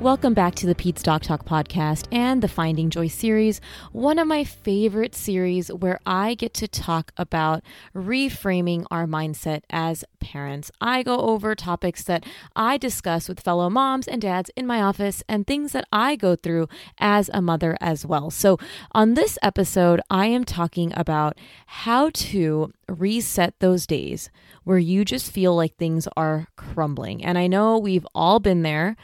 Welcome back to the PedsDocTalk podcast and the Finding Joy series, one of my favorite series where I get to talk about reframing our mindset as parents. I go over topics that I discuss with fellow moms and dads in my office and things that I go through as a mother as well. So, on this episode, I am talking about how to reset those days where you just feel like things are crumbling. And I know we've all been there.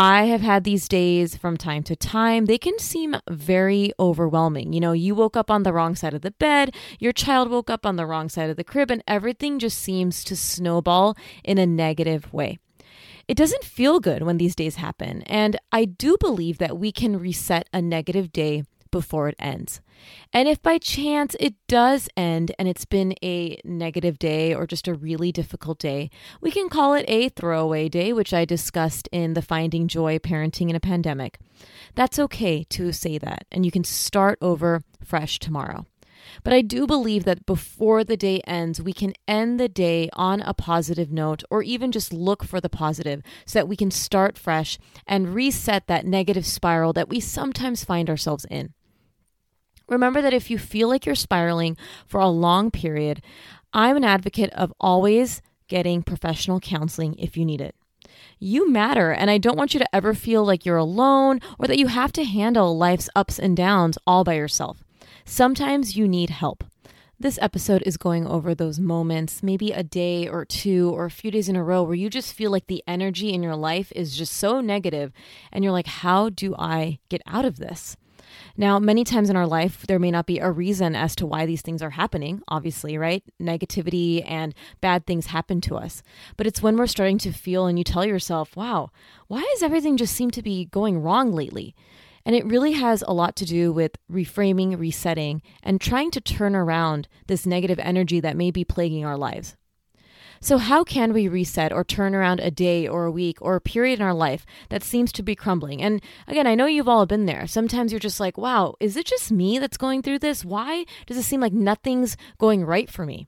I have had these days from time to time. They can seem very overwhelming. You know, you woke up on the wrong side of the bed, your child woke up on the wrong side of the crib, and everything just seems to snowball in a negative way. It doesn't feel good when these days happen, and I do believe that we can reset a negative day before it ends. And if by chance it does end and it's been a negative day or just a really difficult day, we can call it a throwaway day, which I discussed in the Finding Joy Parenting in a Pandemic. That's okay to say that, and you can start over fresh tomorrow. But I do believe that before the day ends, we can end the day on a positive note or even just look for the positive so that we can start fresh and reset that negative spiral that we sometimes find ourselves in. Remember that if you feel like you're spiraling for a long period, I'm an advocate of always getting professional counseling if you need it. You matter, and I don't want you to ever feel like you're alone or that you have to handle life's ups and downs all by yourself. Sometimes you need help. This episode is going over those moments, maybe a day or two or a few days in a row, where you just feel like the energy in your life is just so negative, and you're like, how do I get out of this? Now, many times in our life, there may not be a reason as to why these things are happening, obviously, right? Negativity and bad things happen to us. But it's when we're starting to feel and you tell yourself, wow, why does everything just seem to be going wrong lately? And it really has a lot to do with reframing, resetting, and trying to turn around this negative energy that may be plaguing our lives. So, how can we reset or turn around a day or a week or a period in our life that seems to be crumbling? And again, I know you've all been there. Sometimes you're just like, wow, is it just me that's going through this? Why does it seem like nothing's going right for me?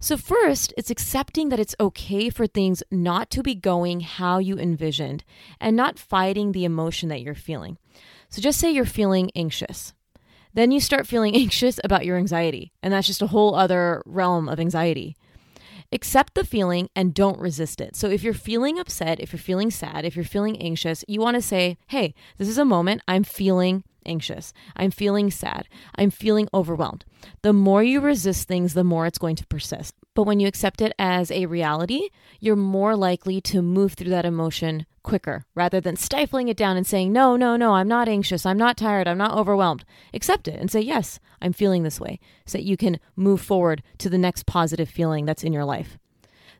So, first, it's accepting that it's okay for things not to be going how you envisioned and not fighting the emotion that you're feeling. So, just say you're feeling anxious. Then you start feeling anxious about your anxiety, and that's just a whole other realm of anxiety. Accept the feeling and don't resist it. So, if you're feeling upset, if you're feeling sad, if you're feeling anxious, you want to say, hey, this is a moment I'm feeling anxious. I'm feeling sad. I'm feeling overwhelmed. The more you resist things, the more it's going to persist. But when you accept it as a reality, you're more likely to move through that emotion quicker rather than stifling it down and saying, no, no, no, I'm not anxious. I'm not tired. I'm not overwhelmed. Accept it and say, yes, I'm feeling this way so that you can move forward to the next positive feeling that's in your life.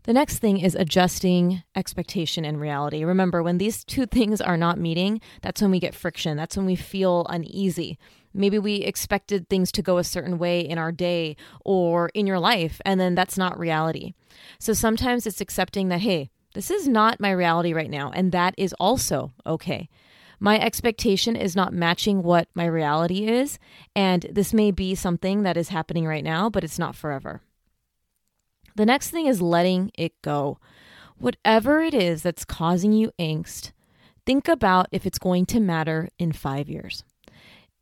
The next thing is adjusting expectation and reality. Remember, when these two things are not meeting, that's when we get friction. That's when we feel uneasy. Maybe we expected things to go a certain way in our day or in your life, and then that's not reality. So sometimes it's accepting that, hey, this is not my reality right now, and that is also okay. My expectation is not matching what my reality is, and this may be something that is happening right now, but it's not forever. The next thing is letting it go. Whatever it is that's causing you angst, think about if it's going to matter in five years.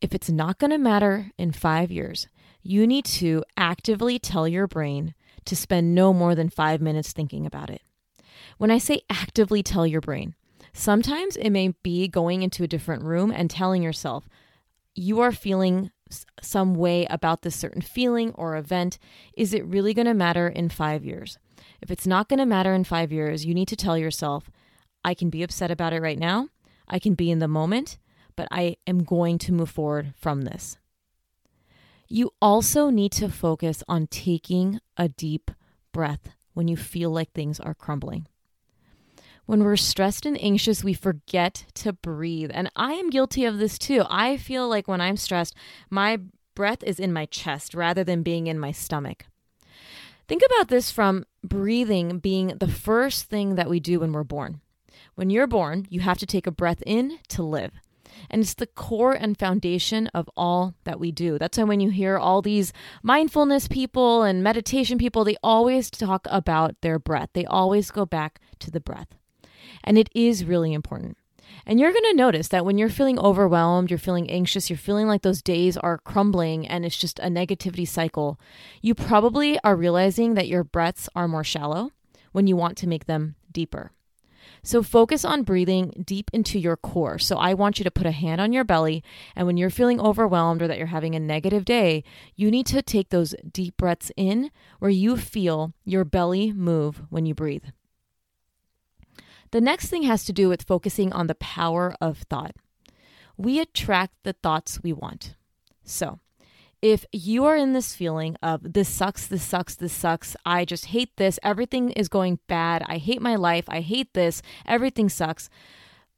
if it's not going to matter in five years, you need to actively tell your brain to spend no more than five minutes thinking about it. When I say actively tell your brain, sometimes it may be going into a different room and telling yourself, you are feeling some way about this certain feeling or event. Is it really going to matter in five years? If it's not going to matter in five years, you need to tell yourself, I can be upset about it right now. I can be in the moment, but I am going to move forward from this. You also need to focus on taking a deep breath when you feel like things are crumbling. When we're stressed and anxious, we forget to breathe. And I am guilty of this too. I feel like when I'm stressed, my breath is in my chest rather than being in my stomach. Think about this from breathing being the first thing that we do when we're born. When you're born, you have to take a breath in to live. And it's the core and foundation of all that we do. That's why when you hear all these mindfulness people and meditation people, they always talk about their breath. They always go back to the breath. And it is really important. And you're going to notice that when you're feeling overwhelmed, you're feeling anxious, you're feeling like those days are crumbling and it's just a negativity cycle, you probably are realizing that your breaths are more shallow when you want to make them deeper. So focus on breathing deep into your core. So I want you to put a hand on your belly. And when you're feeling overwhelmed or that you're having a negative day, you need to take those deep breaths in where you feel your belly move when you breathe. The next thing has to do with focusing on the power of thought. We attract the thoughts we want. So, if you are in this feeling of this sucks, this sucks, this sucks, I just hate this, everything is going bad, I hate my life, I hate this, everything sucks,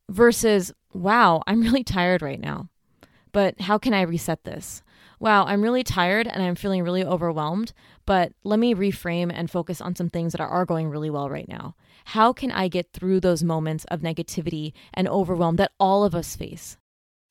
versus, wow, I'm really tired right now, but how can I reset this? Wow, I'm really tired and I'm feeling really overwhelmed, but let me reframe and focus on some things that are going really well right now. How can I get through those moments of negativity and overwhelm that all of us face?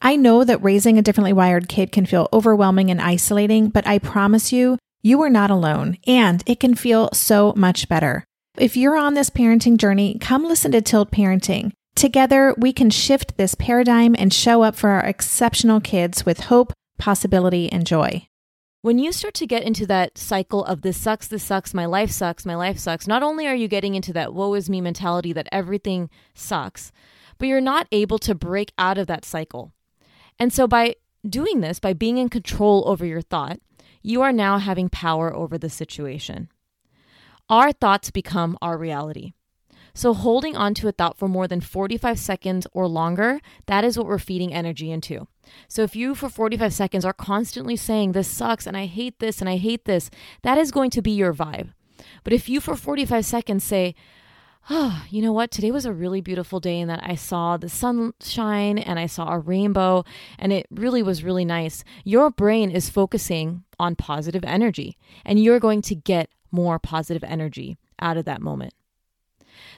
I know that raising a differently wired kid can feel overwhelming and isolating, but I promise you, you are not alone, and it can feel so much better. If you're on this parenting journey, come listen to Tilt Parenting. Together, we can shift this paradigm and show up for our exceptional kids with hope, possibility, and joy. When you start to get into that cycle of this sucks, this sucks, my life sucks, my life sucks, not only are you getting into that woe is me mentality that everything sucks, but you're not able to break out of that cycle. And so by doing this, by being in control over your thought, you are now having power over the situation. Our thoughts become our reality. So, holding on to a thought for more than 45 seconds or longer, that is what we're feeding energy into. So, if you for 45 seconds are constantly saying, This sucks, and I hate this, and I hate this, that is going to be your vibe. But if you for 45 seconds say, oh, you know what? Today was a really beautiful day in that I saw the sunshine and I saw a rainbow, and it really was really nice. Your brain is focusing on positive energy, and you're going to get more positive energy out of that moment.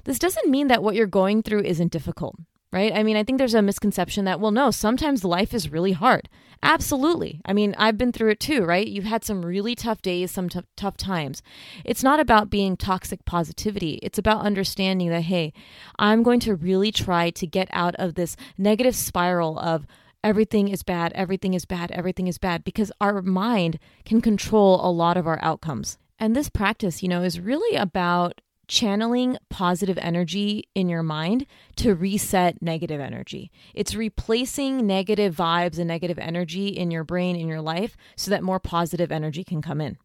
This doesn't mean that what you're going through isn't difficult, right? I mean, I think there's a misconception that, well, no, sometimes life is really hard. Absolutely. I mean, I've been through it too, right? You've had some really tough days, some t- tough times. It's not about being toxic positivity. It's about understanding that, hey, I'm going to really try to get out of this negative spiral of, everything is bad, everything is bad, everything is bad, because our mind can control a lot of our outcomes. And this practice, you know, is really about channeling positive energy in your mind to reset negative energy. It's replacing negative vibes and negative energy in your brain, in your life, so that more positive energy can come in.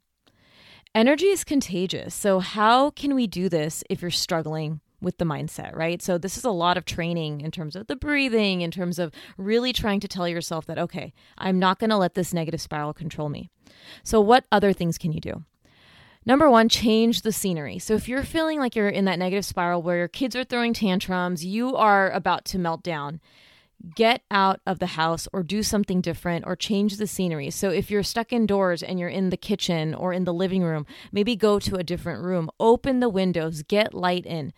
Energy is contagious. So, how can we do this if you're struggling with the mindset, right? So, this is a lot of training in terms of the breathing, in terms of really trying to tell yourself that, okay, I'm not going to let this negative spiral control me. So, what other things can you do? Number one, change the scenery. So if you're feeling like you're in that negative spiral where your kids are throwing tantrums, you are about to melt down, get out of the house or do something different or change the scenery. So if you're stuck indoors and you're in the kitchen or in the living room, maybe go to a different room, open the windows, get light in.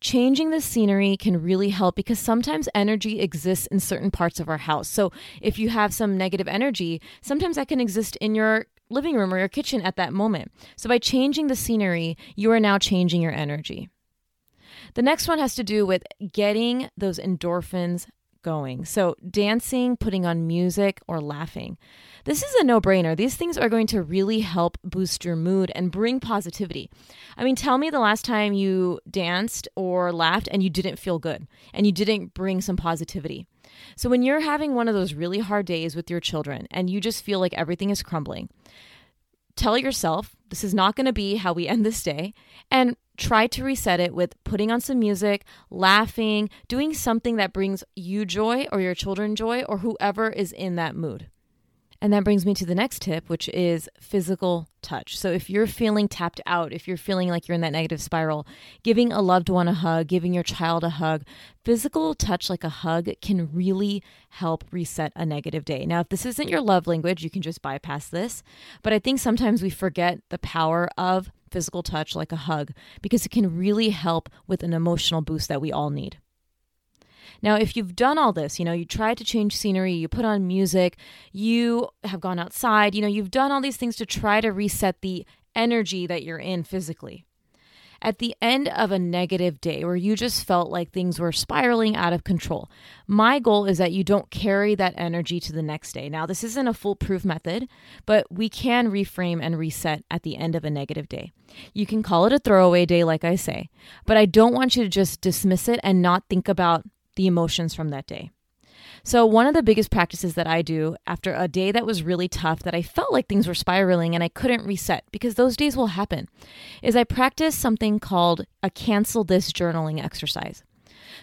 Changing the scenery can really help because sometimes energy exists in certain parts of our house. So, if you have some negative energy, sometimes that can exist in your living room or your kitchen at that moment. So by changing the scenery, you are now changing your energy. The next one has to do with getting those endorphins going. So, dancing, putting on music, or laughing. This is a no brainer. These things are going to really help boost your mood and bring positivity. I mean, tell me the last time you danced or laughed and you didn't feel good and you didn't bring some positivity. So, when you're having one of those really hard days with your children and you just feel like everything is crumbling, tell yourself this is not going to be how we end this day and try to reset it with putting on some music, laughing, doing something that brings you joy or your children joy or whoever is in that mood. And that brings me to the next tip, which is physical touch. So if you're feeling tapped out, if you're feeling like you're in that negative spiral, giving a loved one a hug, giving your child a hug, physical touch like a hug can really help reset a negative day. Now, if this isn't your love language, you can just bypass this. But I think sometimes we forget the power of physical touch like a hug because it can really help with an emotional boost that we all need. Now, if you've done all this, you know, you tried to change scenery, you put on music, you have gone outside, you know, you've done all these things to try to reset the energy that you're in physically. At the end of a negative day where you just felt like things were spiraling out of control, my goal is that you don't carry that energy to the next day. Now, this isn't a foolproof method, but we can reframe and reset at the end of a negative day. You can call it a throwaway day, like I say, but I don't want you to just dismiss it and not think about the emotions from that day. So, one of the biggest practices that I do after a day that was really tough, that I felt like things were spiraling and I couldn't reset because those days will happen, is I practice something called a cancel this journaling exercise.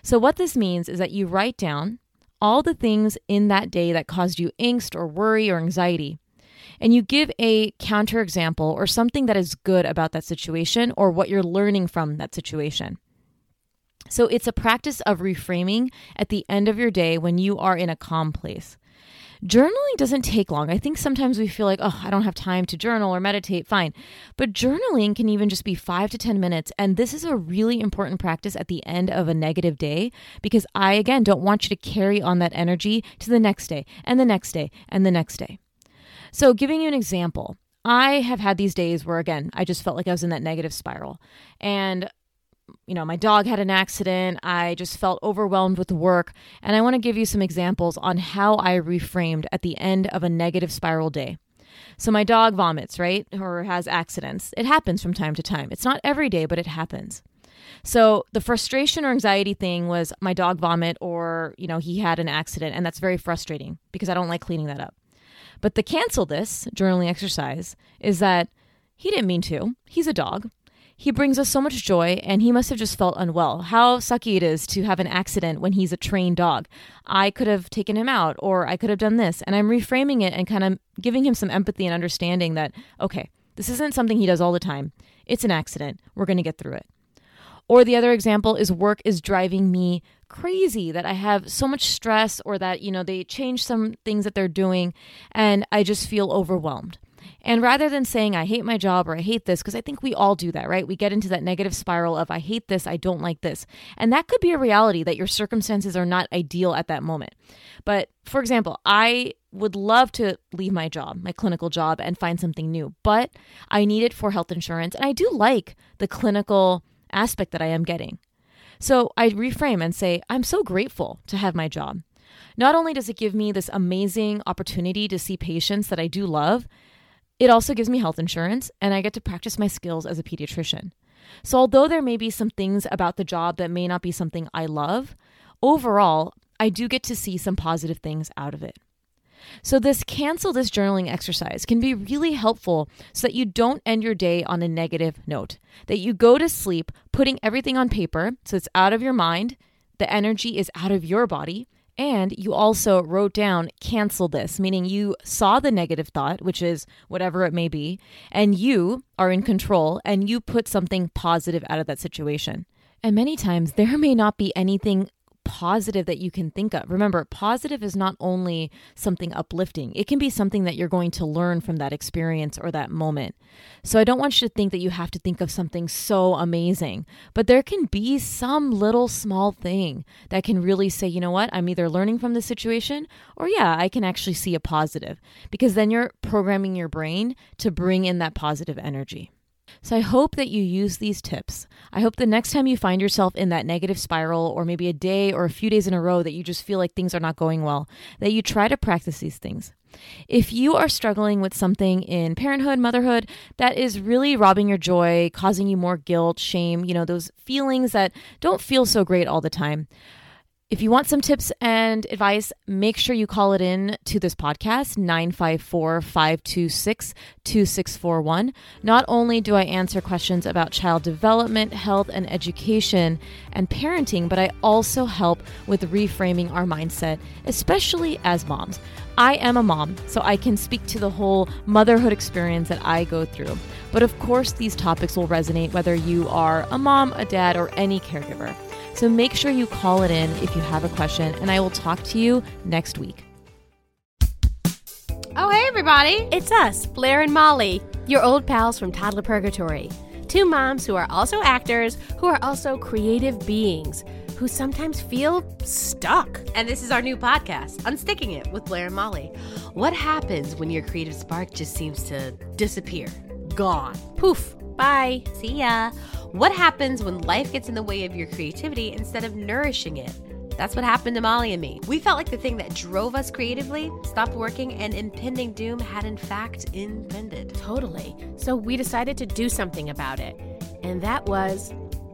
So, what this means is that you write down all the things in that day that caused you angst or worry or anxiety. and you give a counterexample or something that is good about that situation or what you're learning from that situation. So it's a practice of reframing at the end of your day when you are in a calm place. Journaling doesn't take long. I think sometimes we feel like, oh, I don't have time to journal or meditate. Fine. But journaling can even just be five to 10 minutes. And this is a really important practice at the end of a negative day because I, again, don't want you to carry on that energy to the next day and the next day and the next day. So, giving you an example, I have had these days where, again, I just felt like I was in that negative spiral. And you know, my dog had an accident. I just felt overwhelmed with work. And I want to give you some examples on how I reframed at the end of a negative spiral day. So, my dog vomits, right? Or has accidents. It happens from time to time. It's not every day, but it happens. So, the frustration or anxiety thing was my dog vomit or, you know, he had an accident. And that's very frustrating because I don't like cleaning that up. But the cancel this journaling exercise is that he didn't mean to. He's a dog. He brings us so much joy, and he must have just felt unwell. How sucky it is to have an accident when he's a trained dog. I could have taken him out, or I could have done this. And I'm reframing it and kind of giving him some empathy and understanding that, okay, this isn't something he does all the time. It's an accident. We're going to get through it. Or the other example is work is driving me crazy that I have so much stress or that, you know, they change some things that they're doing and I just feel overwhelmed. And rather than saying, I hate my job or I hate this, because I think we all do that, right? We get into that negative spiral of, I hate this, I don't like this. And that could be a reality that your circumstances are not ideal at that moment. But for example, I would love to leave my job, my clinical job, and find something new, but I need it for health insurance. And I do like the clinical aspect that I am getting. So I reframe and say, I'm so grateful to have my job. Not only does it give me this amazing opportunity to see patients that I do love, it also gives me health insurance, and I get to practice my skills as a pediatrician. So, although there may be some things about the job that may not be something I love, overall, I do get to see some positive things out of it. So, this cancel this journaling exercise can be really helpful so that you don't end your day on a negative note, that you go to sleep putting everything on paper so it's out of your mind, the energy is out of your body, and you also wrote down cancel this, meaning you saw the negative thought, which is whatever it may be, and you are in control and you put something positive out of that situation. And many times there may not be anything positive that you can think of. Remember, positive is not only something uplifting, it can be something that you're going to learn from that experience or that moment. So I don't want you to think that you have to think of something so amazing, but there can be some little small thing that can really say, you know what, I'm either learning from the situation or yeah, I can actually see a positive because then you're programming your brain to bring in that positive energy. So I hope that you use these tips. I hope the next time you find yourself in that negative spiral, or maybe a day or a few days in a row that you just feel like things are not going well, that you try to practice these things. If you are struggling with something in parenthood, motherhood that is really robbing your joy, causing you more guilt, shame, you know, those feelings that don't feel so great all the time, if you want some tips and advice, make sure you call it in to this podcast, 954 526 2641. Not only do I answer questions about child development, health, and education and parenting, but I also help with reframing our mindset, especially as moms. I am a mom, so I can speak to the whole motherhood experience that I go through. But of course, these topics will resonate whether you are a mom, a dad, or any caregiver. So make sure you call it in if you have a question, and I will talk to you next week. Oh, hey, everybody. It's us, Blair and Molly, your old pals from Toddler Purgatory. Two moms who are also actors, who are also creative beings, who sometimes feel stuck. And this is our new podcast, Unsticking It with Blair and Molly. What happens when your creative spark just seems to disappear? Gone. Poof. Bye. See ya. What happens when life gets in the way of your creativity instead of nourishing it? That's what happened to Molly and me. We felt like the thing that drove us creatively stopped working and impending doom had in fact impended. Totally. So we decided to do something about it. And that was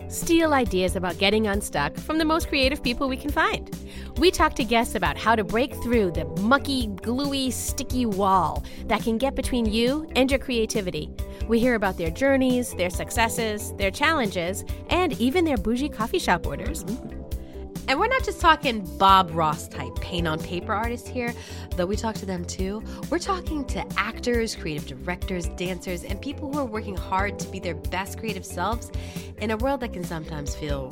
steal ideas about getting unstuck from the most creative people we can find. We talk to guests about how to break through the mucky, gluey, sticky wall that can get between you and your creativity we hear about their journeys, their successes, their challenges, and even their bougie coffee shop orders. Mm. And we're not just talking Bob Ross type paint on paper artists here, though we talk to them too. We're talking to actors, creative directors, dancers, and people who are working hard to be their best creative selves in a world that can sometimes feel